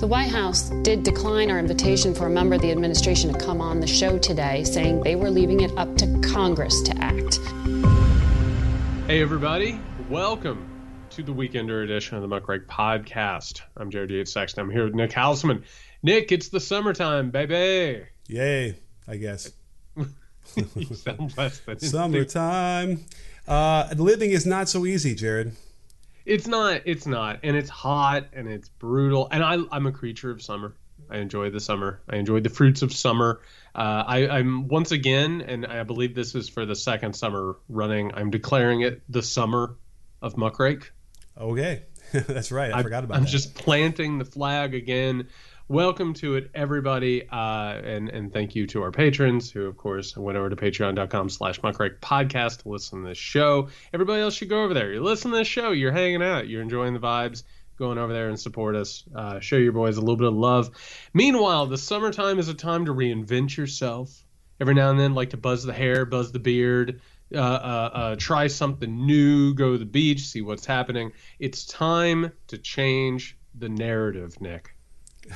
The White House did decline our invitation for a member of the administration to come on the show today, saying they were leaving it up to Congress to act. Hey, everybody. Welcome to the Weekender edition of the Muckrake Podcast. I'm Jared Yates Sexton. I'm here with Nick Hauselman. Nick, it's the summertime, baby. Yay, I guess. you sound less than Summertime. Uh, living is not so easy, Jared. It's not. It's not. And it's hot and it's brutal. And I, I'm a creature of summer. I enjoy the summer. I enjoy the fruits of summer. Uh, I, I'm once again, and I believe this is for the second summer running. I'm declaring it the summer of Muckrake. Okay, that's right. I, I forgot about it. I'm that. just planting the flag again. Welcome to it, everybody, uh, and and thank you to our patrons who, of course, went over to Patreon.com/slash Muckrake Podcast to listen to this show. Everybody else should go over there. You listen to this show. You're hanging out. You're enjoying the vibes. Going over there and support us. Uh, show your boys a little bit of love. Meanwhile, the summertime is a time to reinvent yourself. Every now and then, like to buzz the hair, buzz the beard, uh, uh, uh, try something new, go to the beach, see what's happening. It's time to change the narrative, Nick.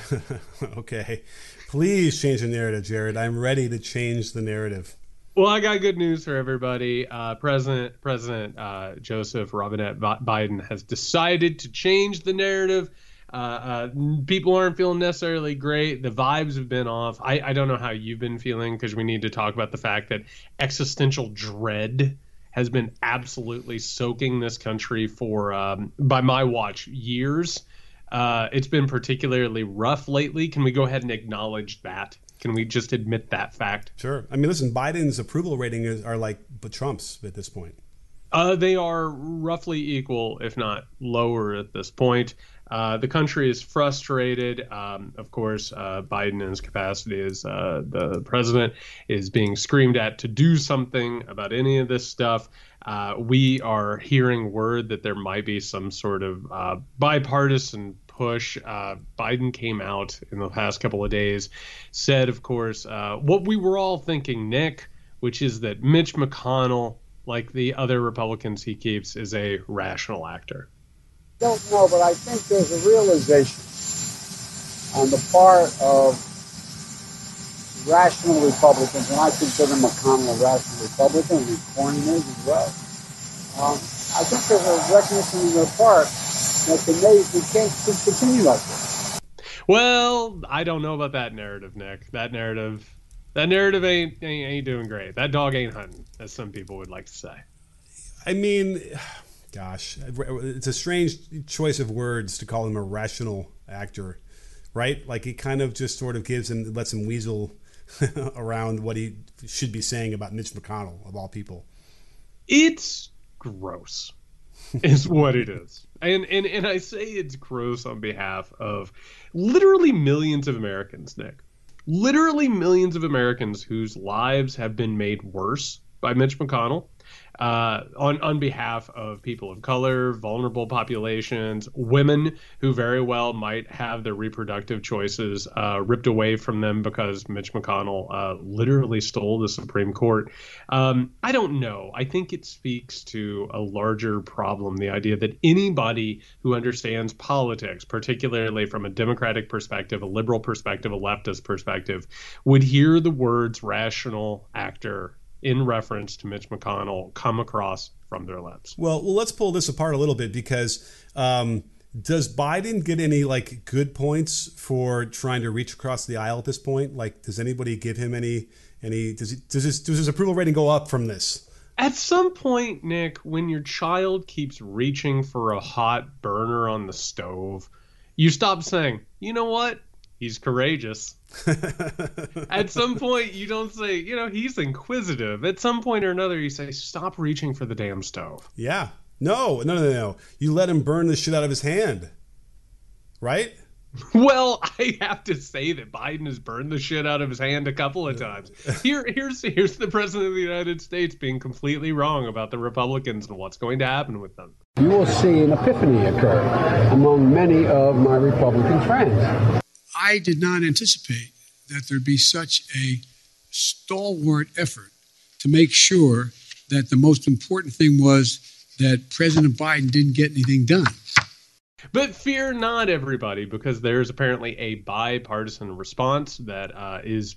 okay, please change the narrative, Jared. I'm ready to change the narrative. Well, I got good news for everybody. Uh, President President uh, Joseph Robinette Biden has decided to change the narrative. Uh, uh, people aren't feeling necessarily great. The vibes have been off. I, I don't know how you've been feeling because we need to talk about the fact that existential dread has been absolutely soaking this country for, um, by my watch, years. Uh, it's been particularly rough lately. Can we go ahead and acknowledge that? Can we just admit that fact? Sure. I mean, listen, Biden's approval rating is, are like but Trump's at this point. Uh, they are roughly equal, if not lower, at this point. Uh, the country is frustrated. Um, of course, uh, Biden, in his capacity as uh, the president, is being screamed at to do something about any of this stuff. Uh, we are hearing word that there might be some sort of uh, bipartisan push. Biden came out in the past couple of days, said, of course, what we were all thinking, Nick, which is that Mitch McConnell, like the other Republicans he keeps, is a rational actor. Don't know, but I think there's a realization on the part of rational Republicans, and I consider McConnell a rational Republican, and Cornyn is as well. Um, I think there's a recognition on their part that the we can't continue like this. Well, I don't know about that narrative, Nick. That narrative, that narrative ain't, ain't ain't doing great. That dog ain't hunting, as some people would like to say. I mean, gosh, it's a strange choice of words to call him a rational actor, right? Like it kind of just sort of gives him, lets him weasel around what he should be saying about Mitch McConnell of all people. It's gross, is what it is. And, and and I say it's gross on behalf of literally millions of Americans, Nick. Literally millions of Americans whose lives have been made worse by Mitch McConnell uh, on on behalf of people of color, vulnerable populations, women who very well might have their reproductive choices uh, ripped away from them because Mitch McConnell uh, literally stole the Supreme Court. Um, I don't know. I think it speaks to a larger problem: the idea that anybody who understands politics, particularly from a democratic perspective, a liberal perspective, a leftist perspective, would hear the words "rational actor." In reference to Mitch McConnell come across from their lips. Well, well let's pull this apart a little bit because um, does Biden get any like good points for trying to reach across the aisle at this point? Like, does anybody give him any any? Does he, does his does his approval rating go up from this? At some point, Nick, when your child keeps reaching for a hot burner on the stove, you stop saying, "You know what? He's courageous." At some point, you don't say, you know, he's inquisitive. At some point or another, you say, stop reaching for the damn stove. Yeah. No, no, no, no. You let him burn the shit out of his hand. Right? Well, I have to say that Biden has burned the shit out of his hand a couple of times. Here, here's here's the president of the United States being completely wrong about the Republicans and what's going to happen with them. You will see an epiphany occur among many of my Republican friends. I did not anticipate that there'd be such a stalwart effort to make sure that the most important thing was that President Biden didn't get anything done. But fear not, everybody, because there's apparently a bipartisan response that uh, is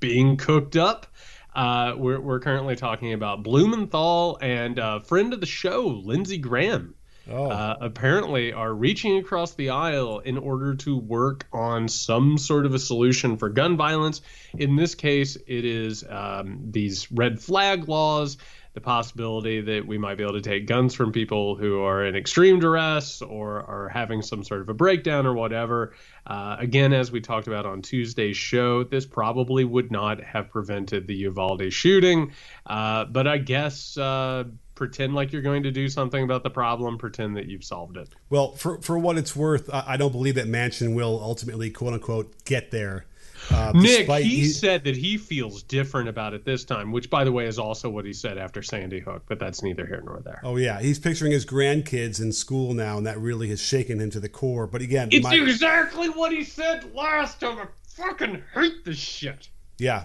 being cooked up. Uh, we're, we're currently talking about Blumenthal and uh, friend of the show, Lindsey Graham. Oh. Uh, apparently are reaching across the aisle in order to work on some sort of a solution for gun violence. In this case, it is um, these red flag laws the possibility that we might be able to take guns from people who are in extreme duress or are having some sort of a breakdown or whatever. Uh, again, as we talked about on Tuesday's show, this probably would not have prevented the Uvalde shooting. Uh, but I guess uh, pretend like you're going to do something about the problem, pretend that you've solved it. Well, for, for what it's worth, I don't believe that Manchin will ultimately, quote unquote, get there. Uh, Nick, he, he, said that he feels different about it this time, which, by the way, is also what he said after Sandy Hook, but that's neither here nor there. Oh, yeah. He's picturing his grandkids in school now, and that really has shaken him to the core. But again, it's my... exactly what he said last time. I fucking hate this shit. Yeah.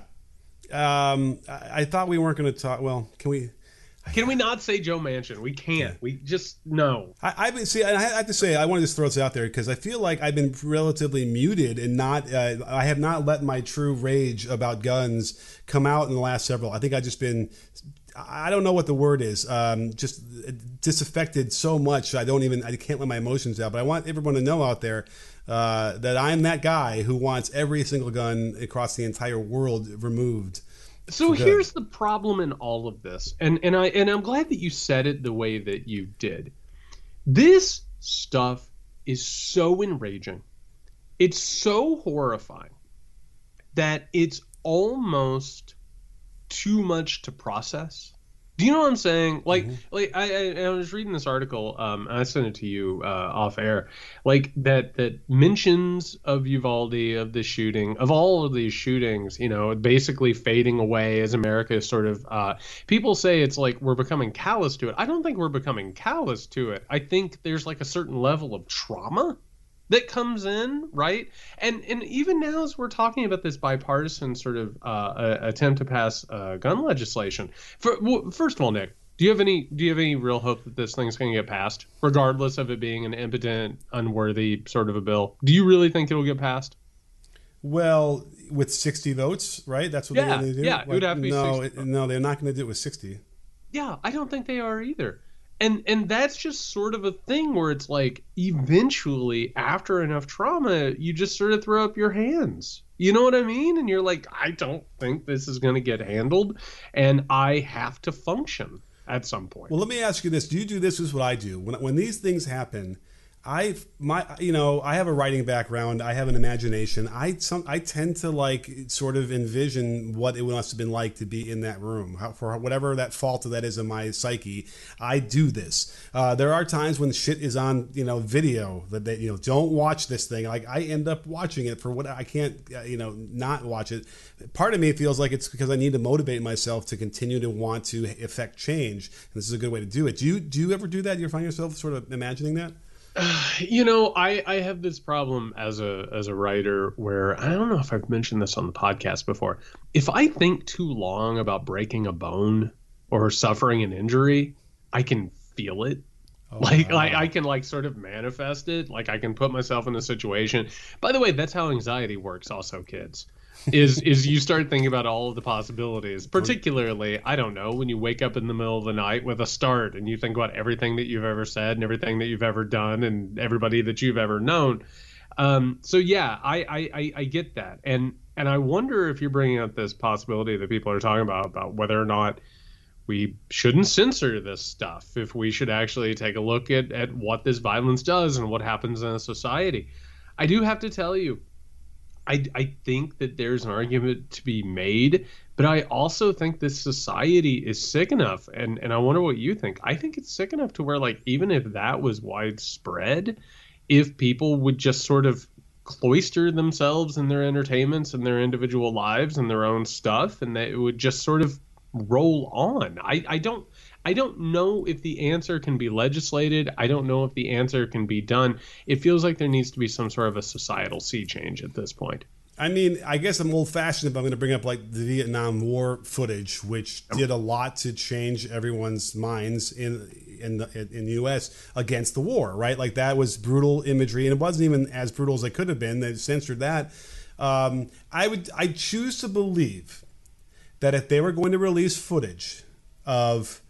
Um, I, I thought we weren't going to talk. Well, can we? Can we not say Joe Manchin? We can't. We just no. I, I've been see. I have to say, I want to just throw this out there because I feel like I've been relatively muted and not. Uh, I have not let my true rage about guns come out in the last several. I think I've just been. I don't know what the word is. Um, just disaffected so much. I don't even. I can't let my emotions out. But I want everyone to know out there uh, that I'm that guy who wants every single gun across the entire world removed so here's the problem in all of this, and and I and I'm glad that you said it the way that you did. This stuff is so enraging. It's so horrifying that it's almost too much to process do you know what I'm saying? Like, mm-hmm. like I, I, I, was reading this article. Um, I sent it to you uh, off air. Like that that mentions of Uvalde, of the shooting, of all of these shootings. You know, basically fading away as America is sort of. Uh, people say it's like we're becoming callous to it. I don't think we're becoming callous to it. I think there's like a certain level of trauma that comes in, right? And and even now, as we're talking about this bipartisan sort of uh, attempt to pass uh, gun legislation, for, well, first of all, Nick, do you have any do you have any real hope that this thing's going to get passed, regardless of it being an impotent, unworthy sort of a bill? Do you really think it'll get passed? Well, with sixty votes, right? That's what yeah, they're going to do. Yeah, like, it would have to be no, it, no, they're not going to do it with sixty. Yeah, I don't think they are either and and that's just sort of a thing where it's like eventually after enough trauma you just sort of throw up your hands. You know what i mean? And you're like i don't think this is going to get handled and i have to function at some point. Well let me ask you this. Do you do this is what i do. When, when these things happen I my you know I have a writing background. I have an imagination. I some I tend to like sort of envision what it must have been like to be in that room How, for whatever that fault that is in my psyche. I do this. Uh, there are times when shit is on you know video that they you know don't watch this thing. Like I end up watching it for what I can't uh, you know not watch it. Part of me feels like it's because I need to motivate myself to continue to want to affect change. And this is a good way to do it. Do you do you ever do that? You find yourself sort of imagining that? you know, I, I have this problem as a as a writer where I don't know if I've mentioned this on the podcast before. If I think too long about breaking a bone or suffering an injury, I can feel it. Oh, like wow. like I can like sort of manifest it. Like I can put myself in a situation. By the way, that's how anxiety works also, kids is is you start thinking about all of the possibilities. Particularly, I don't know, when you wake up in the middle of the night with a start and you think about everything that you've ever said and everything that you've ever done and everybody that you've ever known. Um, so yeah, I, I I get that, and and I wonder if you're bringing up this possibility that people are talking about about whether or not we shouldn't censor this stuff if we should actually take a look at, at what this violence does and what happens in a society. I do have to tell you, I, I think that there's an argument to be made, but I also think this society is sick enough, and, and I wonder what you think. I think it's sick enough to where, like, even if that was widespread, if people would just sort of cloister themselves in their entertainments and their individual lives and their own stuff, and that it would just sort of roll on. I, I don't I don't know if the answer can be legislated. I don't know if the answer can be done. It feels like there needs to be some sort of a societal sea change at this point. I mean, I guess I'm old fashioned if I'm going to bring up like the Vietnam War footage, which did a lot to change everyone's minds in in the in the U.S. against the war, right? Like that was brutal imagery, and it wasn't even as brutal as it could have been. They censored that. Um, I would I choose to believe that if they were going to release footage of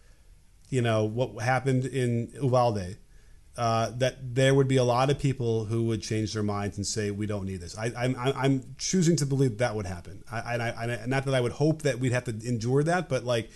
you know what happened in Uvalde, uh, that there would be a lot of people who would change their minds and say we don't need this. I, am I'm, I'm choosing to believe that would happen. I, I, I, not that I would hope that we'd have to endure that, but like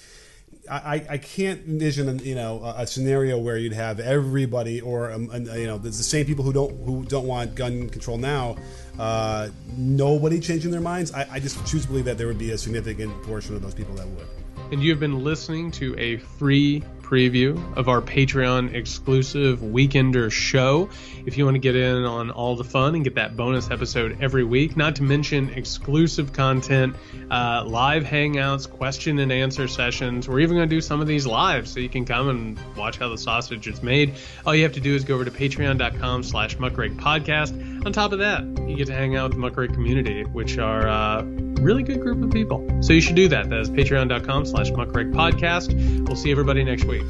I, I can't envision you know a, scenario where you'd have everybody or um, you know the same people who don't who don't want gun control now uh, nobody changing their minds I, I just choose to believe that there would be a significant portion of those people that would and you have been listening to a free preview of our Patreon exclusive Weekender show. If you want to get in on all the fun and get that bonus episode every week, not to mention exclusive content, uh, live hangouts, question and answer sessions. We're even going to do some of these live so you can come and watch how the sausage is made. All you have to do is go over to patreon.com slash muckrake podcast. On top of that, you get to hang out with the muckrake community, which are uh, really good group of people. So you should do that. That is patreon.com slash muckrake podcast. We'll see everybody next week.